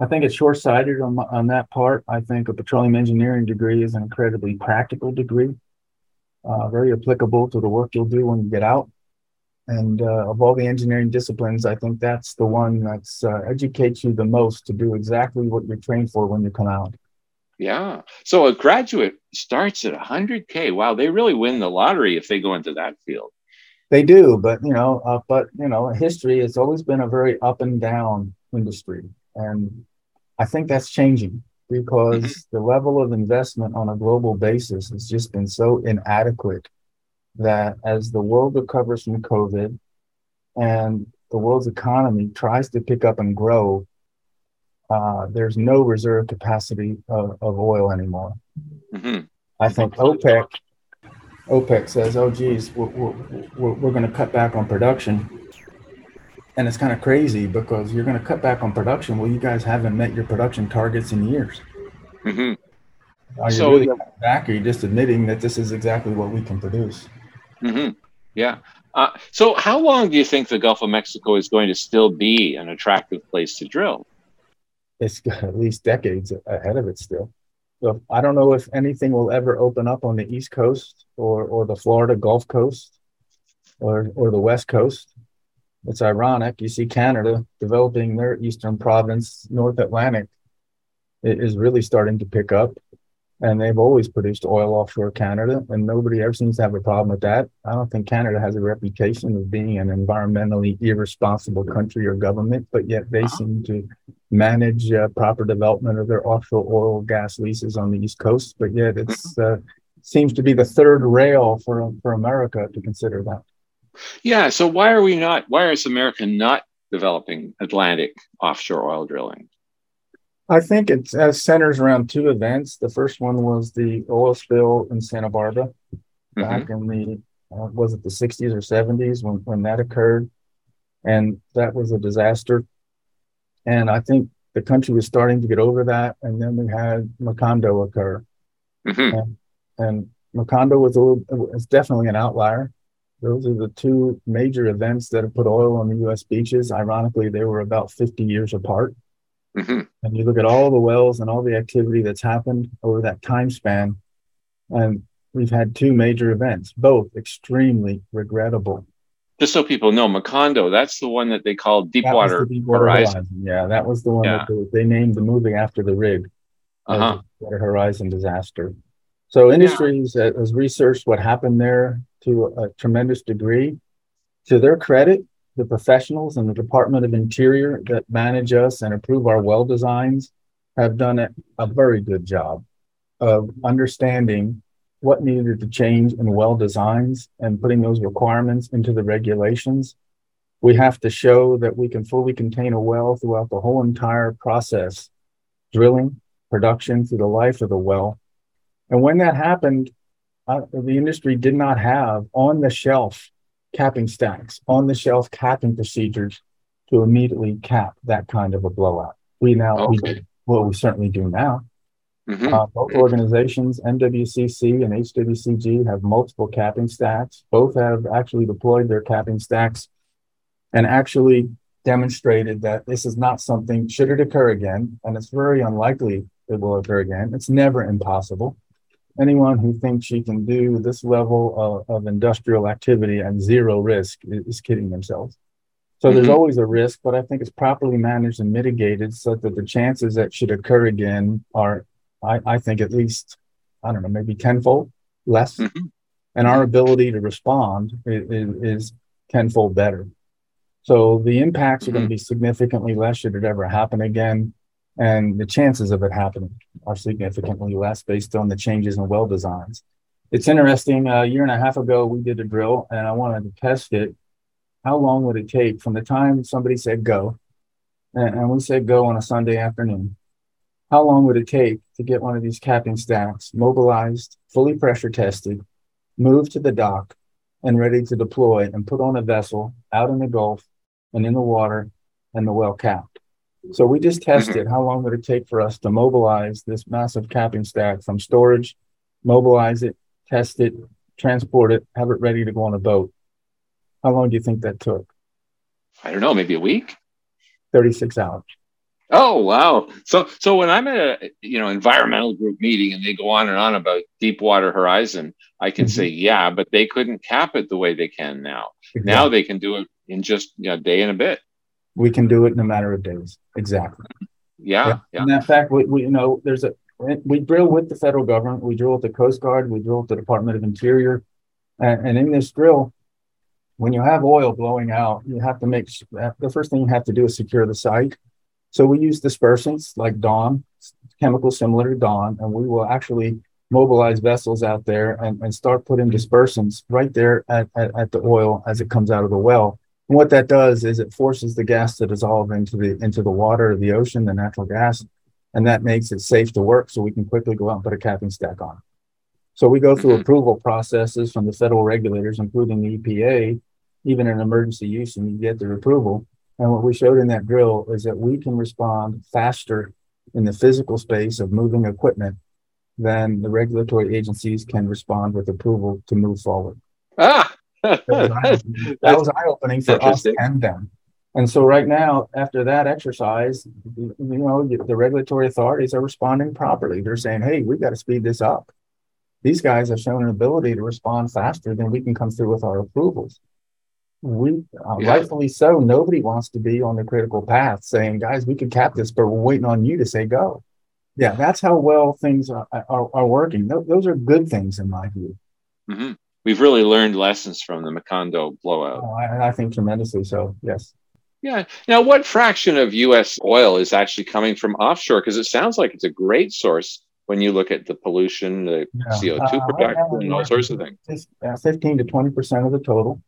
I think it's short sighted on, on that part. I think a petroleum engineering degree is an incredibly practical degree, uh, very applicable to the work you'll do when you get out. And uh, of all the engineering disciplines, I think that's the one that uh, educates you the most to do exactly what you're trained for when you come out. Yeah. So a graduate starts at 100K. Wow. They really win the lottery if they go into that field. They do, but you know, uh, but you know, history has always been a very up and down industry, and I think that's changing because mm-hmm. the level of investment on a global basis has just been so inadequate that as the world recovers from COVID and the world's economy tries to pick up and grow, uh, there's no reserve capacity of, of oil anymore. Mm-hmm. I think OPEC OPEC says, "Oh, geez, we're, we're, we're going to cut back on production," and it's kind of crazy because you're going to cut back on production. Well, you guys haven't met your production targets in years. Mm-hmm. Are you so, really back? Or are you just admitting that this is exactly what we can produce? Mm-hmm. Yeah. Uh, so, how long do you think the Gulf of Mexico is going to still be an attractive place to drill? It's at least decades ahead of it still. So I don't know if anything will ever open up on the East Coast or, or the Florida Gulf Coast or, or the West Coast. It's ironic. You see Canada developing their eastern province, North Atlantic, is really starting to pick up and they've always produced oil offshore Canada, and nobody ever seems to have a problem with that. I don't think Canada has a reputation of being an environmentally irresponsible country or government, but yet they uh-huh. seem to manage uh, proper development of their offshore oil gas leases on the East Coast. But yet it uh, seems to be the third rail for for America to consider that. Yeah. So why are we not? Why is America not developing Atlantic offshore oil drilling? I think it uh, centers around two events. The first one was the oil spill in Santa Barbara mm-hmm. back in the uh, was it the 60s or 70s when when that occurred, and that was a disaster. And I think the country was starting to get over that. And then we had Macondo occur, mm-hmm. and, and Macondo was a little, was definitely an outlier. Those are the two major events that have put oil on the U.S. beaches. Ironically, they were about 50 years apart. Mm-hmm. And you look at all the wells and all the activity that's happened over that time span, and we've had two major events, both extremely regrettable. Just so people know, Macondo, that's the one that they called Deepwater, Deepwater Horizon. Horizon. Yeah, that was the one yeah. that they, they, named the movie after the rig, uh-huh. Deepwater Horizon disaster. So industries yeah. has researched what happened there to a tremendous degree. To their credit, the professionals in the Department of Interior that manage us and approve our well designs have done a, a very good job of understanding what needed to change in well designs and putting those requirements into the regulations. We have to show that we can fully contain a well throughout the whole entire process, drilling, production through the life of the well. And when that happened, uh, the industry did not have on the shelf capping stacks, on the shelf capping procedures to immediately cap that kind of a blowout. We now, okay. we, well, we certainly do now. Mm-hmm. Uh, both organizations, MWCC and HWCG, have multiple capping stacks. Both have actually deployed their capping stacks and actually demonstrated that this is not something, should it occur again, and it's very unlikely it will occur again. It's never impossible anyone who thinks she can do this level of, of industrial activity at zero risk is, is kidding themselves. So mm-hmm. there's always a risk, but I think it's properly managed and mitigated so that the chances that should occur again are, I, I think, at least, I don't know, maybe tenfold less. Mm-hmm. And our ability to respond is, is, tenfold better. So the impacts mm-hmm. are going to be significantly less should it ever happen again and the chances of it happening are significantly less based on the changes in well designs. It's interesting. A year and a half ago, we did a drill, and I wanted to test it. How long would it take from the time somebody said go, and we said go on a Sunday afternoon? How long would it take to get one of these capping stacks mobilized, fully pressure tested, moved to the dock, and ready to deploy and put on a vessel out in the Gulf and in the water and the well capped? So we just mm-hmm. tested how long would it take for us to mobilize this massive capping stack from storage, mobilize it, test it, transport it, have it ready to go on a boat. How long do you think that took? I don't know, maybe a week. 36 hours. Oh wow! So so when I'm at a you know environmental group meeting and they go on and on about Deepwater Horizon, I can mm-hmm. say yeah, but they couldn't cap it the way they can now. Exactly. Now they can do it in just you know, a day and a bit we can do it in a matter of days. Exactly. Yeah. yeah. yeah. And in fact, we, we, you know, there's a, we drill with the federal government, we drill with the Coast Guard, we drill with the Department of Interior. And, and in this drill, when you have oil blowing out, you have to make uh, the first thing you have to do is secure the site. So we use dispersants like Dawn, chemicals similar to Dawn, and we will actually mobilize vessels out there and, and start putting dispersants right there at, at, at the oil as it comes out of the well. And what that does is it forces the gas to dissolve into the into the water, of the ocean, the natural gas, and that makes it safe to work. So we can quickly go out and put a capping stack on. So we go through mm-hmm. approval processes from the federal regulators, including the EPA, even in emergency use, and you get their approval. And what we showed in that drill is that we can respond faster in the physical space of moving equipment than the regulatory agencies can respond with approval to move forward. Ah, that was eye opening for us and them. And so right now, after that exercise, you know, the regulatory authorities are responding properly. They're saying, "Hey, we've got to speed this up." These guys have shown an ability to respond faster than we can come through with our approvals. We uh, yeah. rightfully so. Nobody wants to be on the critical path, saying, "Guys, we could cap this, but we're waiting on you to say go." Yeah, that's how well things are are, are working. Those are good things in my view. Mm-hmm. We've really learned lessons from the Macondo blowout. Oh, I, I think tremendously so. Yes. Yeah. Now, what fraction of U.S. oil is actually coming from offshore? Because it sounds like it's a great source when you look at the pollution, the yeah. CO2 uh, production, and all sorts of things. Uh, 15 to 20% of the total.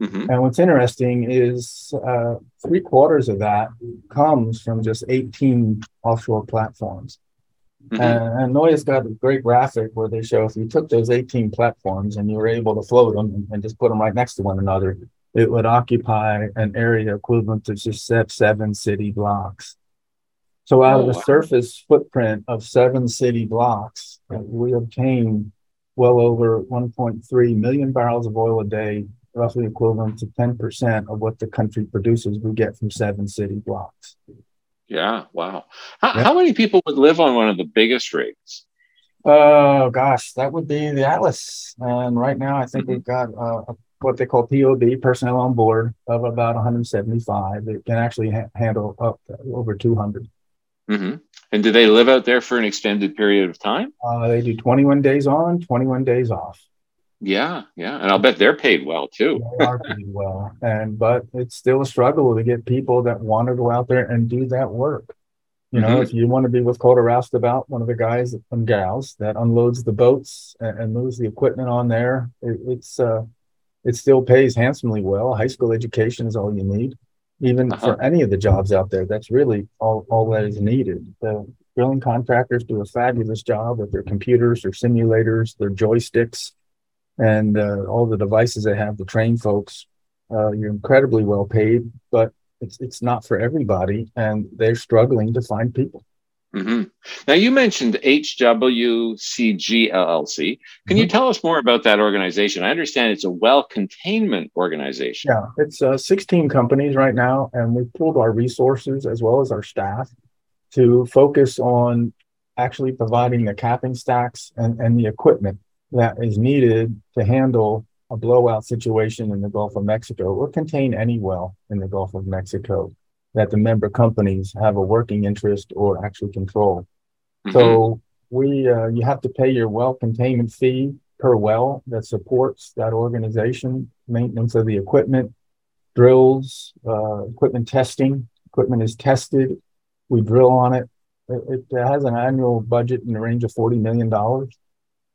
Mm-hmm. And what's interesting is uh, three quarters of that comes from just 18 offshore platforms. Mm-hmm. And, and NOAA's got a great graphic where they show if you took those 18 platforms and you were able to float them and, and just put them right next to one another, it would occupy an area equivalent to just seven city blocks. So out oh, of the wow. surface footprint of seven city blocks, we obtain well over 1.3 million barrels of oil a day, roughly equivalent to 10% of what the country produces, we get from seven city blocks. Yeah, wow. How, yep. how many people would live on one of the biggest rigs? Oh, gosh, that would be the Atlas. And right now, I think mm-hmm. we've got uh, what they call POB, personnel on board, of about 175. It can actually ha- handle up over 200. Mm-hmm. And do they live out there for an extended period of time? Uh, they do 21 days on, 21 days off. Yeah, yeah, and I'll bet they're paid well too. they are paid well, and but it's still a struggle to get people that want to go out there and do that work. You know, mm-hmm. if you want to be with Calder Roustabout, one of the guys and gals that unloads the boats and, and moves the equipment on there, it, it's uh, it still pays handsomely well. High school education is all you need, even uh-huh. for any of the jobs out there. That's really all, all that is needed. The drilling contractors do a fabulous job with their computers, their simulators, their joysticks, and uh, all the devices they have to train folks. Uh, you're incredibly well paid, but it's it's not for everybody, and they're struggling to find people. Mm-hmm. Now, you mentioned HWCG LLC. Can mm-hmm. you tell us more about that organization? I understand it's a well containment organization. Yeah, it's uh, 16 companies right now, and we've pulled our resources as well as our staff to focus on actually providing the capping stacks and, and the equipment that is needed to handle a blowout situation in the Gulf of Mexico or contain any well in the Gulf of Mexico that the member companies have a working interest or actually control. Mm-hmm. So we uh, you have to pay your well containment fee per well that supports that organization, maintenance of the equipment, drills, uh, equipment testing. Equipment is tested. We drill on it. It, it has an annual budget in the range of forty million dollars.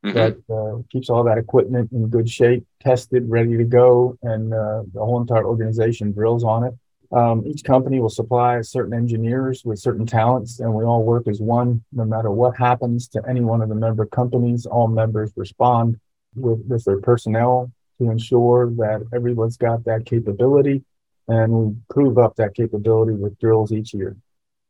Mm-hmm. That uh, keeps all that equipment in good shape, tested, ready to go, and uh, the whole entire organization drills on it. Um, each company will supply certain engineers with certain talents, and we all work as one. No matter what happens to any one of the member companies, all members respond with, with their personnel to ensure that everyone's got that capability, and we prove up that capability with drills each year.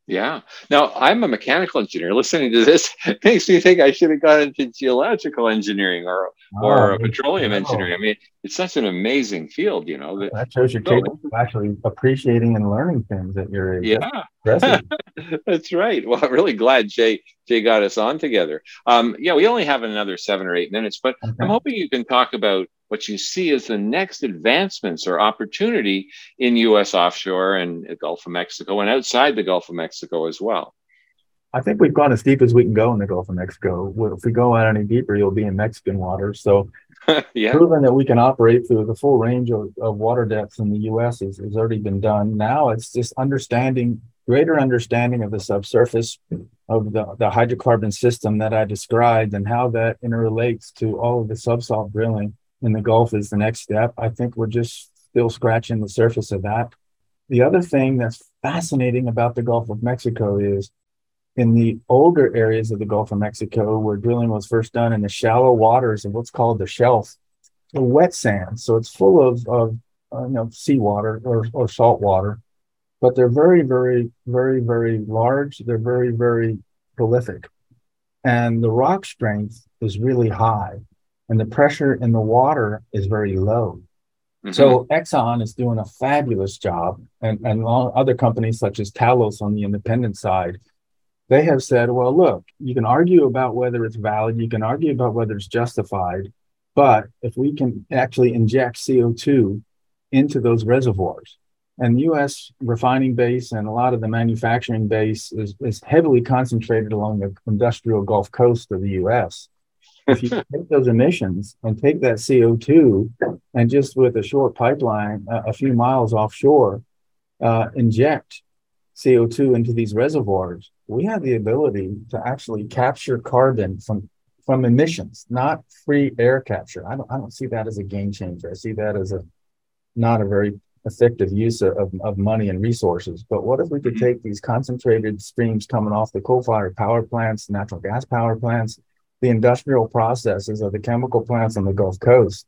Yeah. Now I'm a mechanical engineer. Listening to this makes me think I should have gone into geological engineering or or oh, petroleum engineering. I mean, it's such an amazing field, you know. That, that shows you're capable of actually appreciating and learning things at your age. Yeah. That's right. Well, I'm really glad Jay Jay got us on together. Um, yeah, we only have another seven or eight minutes, but okay. I'm hoping you can talk about what you see is the next advancements or opportunity in U.S. offshore and the Gulf of Mexico and outside the Gulf of Mexico as well. I think we've gone as deep as we can go in the Gulf of Mexico. If we go out any deeper, you'll be in Mexican waters. So, yeah. proving that we can operate through the full range of, of water depths in the U.S. Has, has already been done. Now it's just understanding, greater understanding of the subsurface of the, the hydrocarbon system that I described and how that interrelates to all of the subsalt drilling in the Gulf is the next step. I think we're just still scratching the surface of that. The other thing that's fascinating about the Gulf of Mexico is in the older areas of the Gulf of Mexico, where drilling was first done in the shallow waters of what's called the shelf, the wet sand. So it's full of, of uh, you know, seawater or, or salt water, but they're very, very, very, very large. They're very, very prolific. And the rock strength is really high, and the pressure in the water is very low. Mm-hmm. So Exxon is doing a fabulous job, and, and other companies such as Talos on the independent side they have said, well, look, you can argue about whether it's valid, you can argue about whether it's justified, but if we can actually inject CO2 into those reservoirs, and the US refining base and a lot of the manufacturing base is, is heavily concentrated along the industrial Gulf Coast of the US. If you take those emissions and take that CO2 and just with a short pipeline uh, a few miles offshore, uh, inject CO2 into these reservoirs, we have the ability to actually capture carbon from from emissions, not free air capture. I don't I don't see that as a game changer. I see that as a not a very effective use of, of money and resources. But what if we could take these concentrated streams coming off the coal-fired power plants, natural gas power plants, the industrial processes of the chemical plants on the Gulf Coast,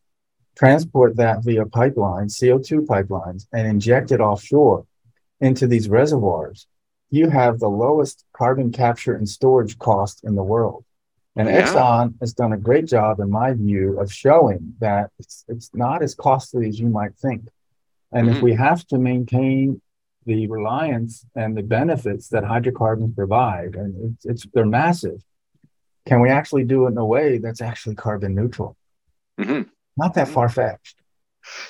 transport that via pipelines, CO2 pipelines, and inject it offshore into these reservoirs, you have the lowest carbon capture and storage cost in the world. And yeah. Exxon has done a great job, in my view, of showing that it's, it's not as costly as you might think. And mm-hmm. if we have to maintain the reliance and the benefits that hydrocarbons provide, and it's, it's they're massive, can we actually do it in a way that's actually carbon neutral? Mm-hmm. Not that far fetched.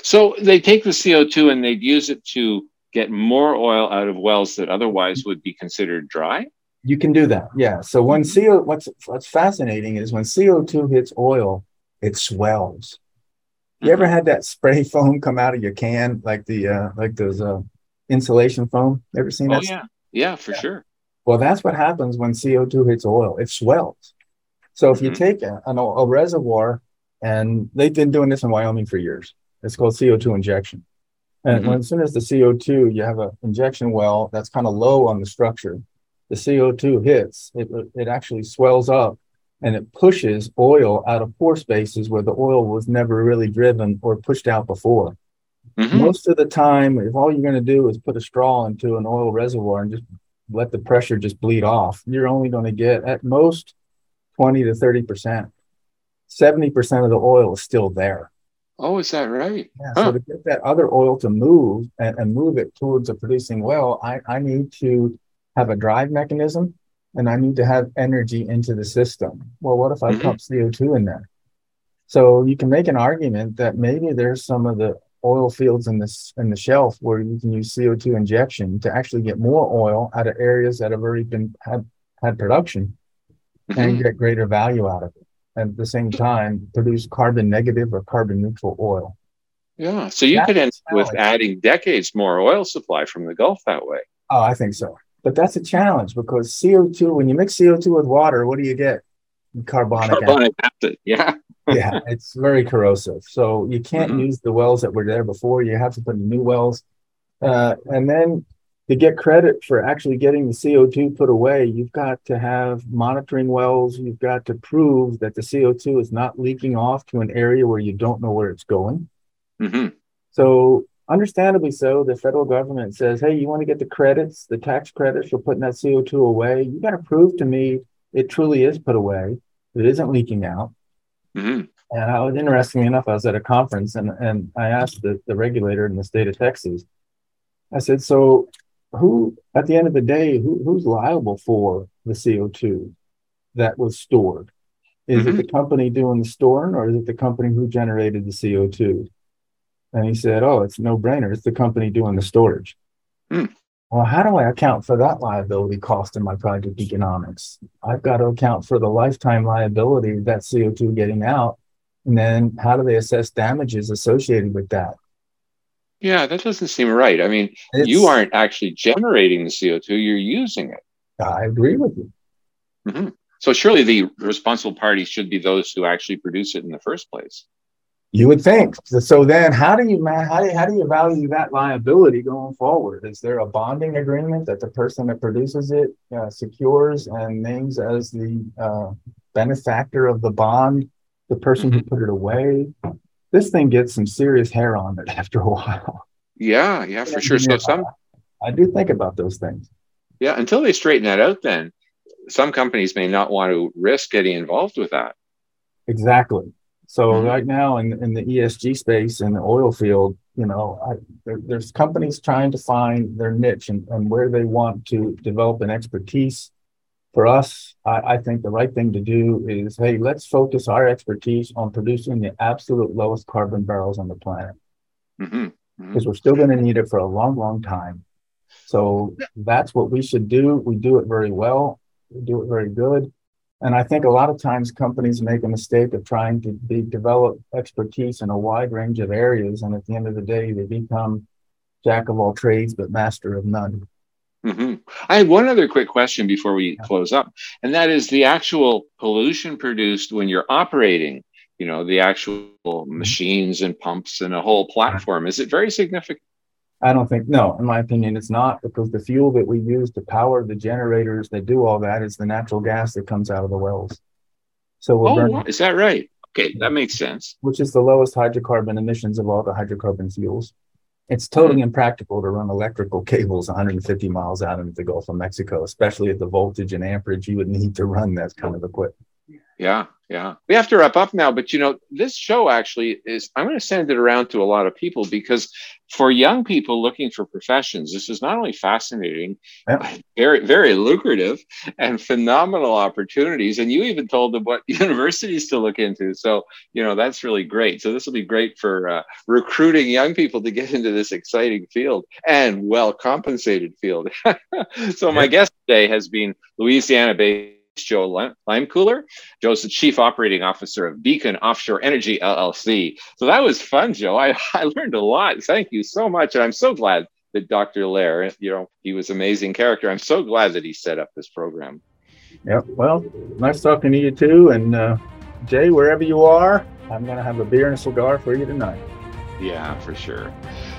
So they take the CO2 and they'd use it to get more oil out of wells that otherwise would be considered dry? You can do that. Yeah. So when CO what's what's fascinating is when CO2 hits oil, it swells. You mm-hmm. ever had that spray foam come out of your can, like the uh like those uh insulation foam? Ever seen that? oh, that? Yeah, yeah, for yeah. sure. Well, that's what happens when CO2 hits oil. It swells. So if mm-hmm. you take a, a, a reservoir, and they've been doing this in Wyoming for years, it's called CO2 injection. And mm-hmm. when, as soon as the CO2, you have an injection well that's kind of low on the structure, the CO2 hits, it, it actually swells up and it pushes oil out of pore spaces where the oil was never really driven or pushed out before. Mm-hmm. Most of the time, if all you're going to do is put a straw into an oil reservoir and just let the pressure just bleed off, you're only going to get at most 20 to 30%. 70% of the oil is still there. Oh, is that right? Yeah. Huh. So to get that other oil to move and, and move it towards a producing well, I, I need to have a drive mechanism and I need to have energy into the system. Well, what if I mm-hmm. pump CO2 in there? So you can make an argument that maybe there's some of the oil fields in this in the shelf where you can use CO2 injection to actually get more oil out of areas that have already been had had production mm-hmm. and get greater value out of it And at the same time produce carbon negative or carbon neutral oil. Yeah, so you that's could end with adding decades more oil supply from the Gulf that way. Oh, I think so. But that's a challenge because CO2, when you mix CO2 with water, what do you get? Carbonic, Carbonic acid. acid. Yeah. yeah, it's very corrosive. So you can't mm-hmm. use the wells that were there before. You have to put in new wells. Uh, and then to get credit for actually getting the CO2 put away, you've got to have monitoring wells. You've got to prove that the CO2 is not leaking off to an area where you don't know where it's going. Mm-hmm. So, understandably so, the federal government says, hey, you want to get the credits, the tax credits for putting that CO2 away? You got to prove to me it truly is put away, it isn't leaking out. Mm-hmm. And I was interesting enough, I was at a conference and, and I asked the, the regulator in the state of Texas, I said, so who at the end of the day who, who's liable for the co2 that was stored is mm-hmm. it the company doing the storing or is it the company who generated the co2 and he said oh it's no brainer it's the company doing the storage mm. well, how do I account for that liability cost in my project economics? I've got to account for the lifetime liability of that CO2 getting out. And then how do they assess damages associated with that? Yeah, that doesn't seem right. I mean, it's, you aren't actually generating the CO2, you're using it. I agree with you. Mm-hmm. So surely the responsible parties should be those who actually produce it in the first place. You would think. So then, how do you how do, how do you value that liability going forward? Is there a bonding agreement that the person that produces it uh, secures and names as the uh, benefactor of the bond the person who mm-hmm. put it away? This thing gets some serious hair on it after a while. Yeah, yeah, for sure. So some, I do think about those things. Yeah, until they straighten that out, then some companies may not want to risk getting involved with that. Exactly. So mm-hmm. right now in, in the ESG space in the oil field, you know, I, there, there's companies trying to find their niche and, and where they want to develop an expertise. For us, I, I think the right thing to do is, hey, let's focus our expertise on producing the absolute lowest carbon barrels on the planet. Because mm-hmm. mm-hmm. we're still going to need it for a long, long time. So that's what we should do. We do it very well. We do it very good. And I think a lot of times companies make a mistake of trying to be, develop expertise in a wide range of areas. And at the end of the day, they become jack of all trades, but master of none. Mm-hmm. I have one other quick question before we yeah. close up, and that is the actual pollution produced when you're operating, you know, the actual mm-hmm. machines and pumps and a whole platform. Is it very significant? I don't think, no, in my opinion, it's not because the fuel that we use to power the generators that do all that is the natural gas that comes out of the wells. So we're oh, burning, is that right? Okay, that makes sense. Which is the lowest hydrocarbon emissions of all the hydrocarbon fuels. It's totally mm-hmm. impractical to run electrical cables 150 miles out into the Gulf of Mexico, especially at the voltage and amperage you would need to run that kind of equipment. Yeah, yeah. We have to wrap up now, but you know, this show actually is I'm going to send it around to a lot of people because for young people looking for professions, this is not only fascinating, yeah. very, very lucrative and phenomenal opportunities. And you even told them what universities to look into. So, you know, that's really great. So, this will be great for uh, recruiting young people to get into this exciting field and well compensated field. so, my guest today has been Louisiana based Joe Leimkuhler. Joe's the Chief Operating Officer of Beacon Offshore Energy LLC. So that was fun, Joe. I, I learned a lot. Thank you so much. And I'm so glad that Dr. Lehr, you know, he was amazing character. I'm so glad that he set up this program. Yeah, well, nice talking to you too. And uh, Jay, wherever you are, I'm going to have a beer and a cigar for you tonight. Yeah, for sure.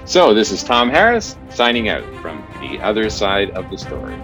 So this is Tom Harris signing out from the other side of the story.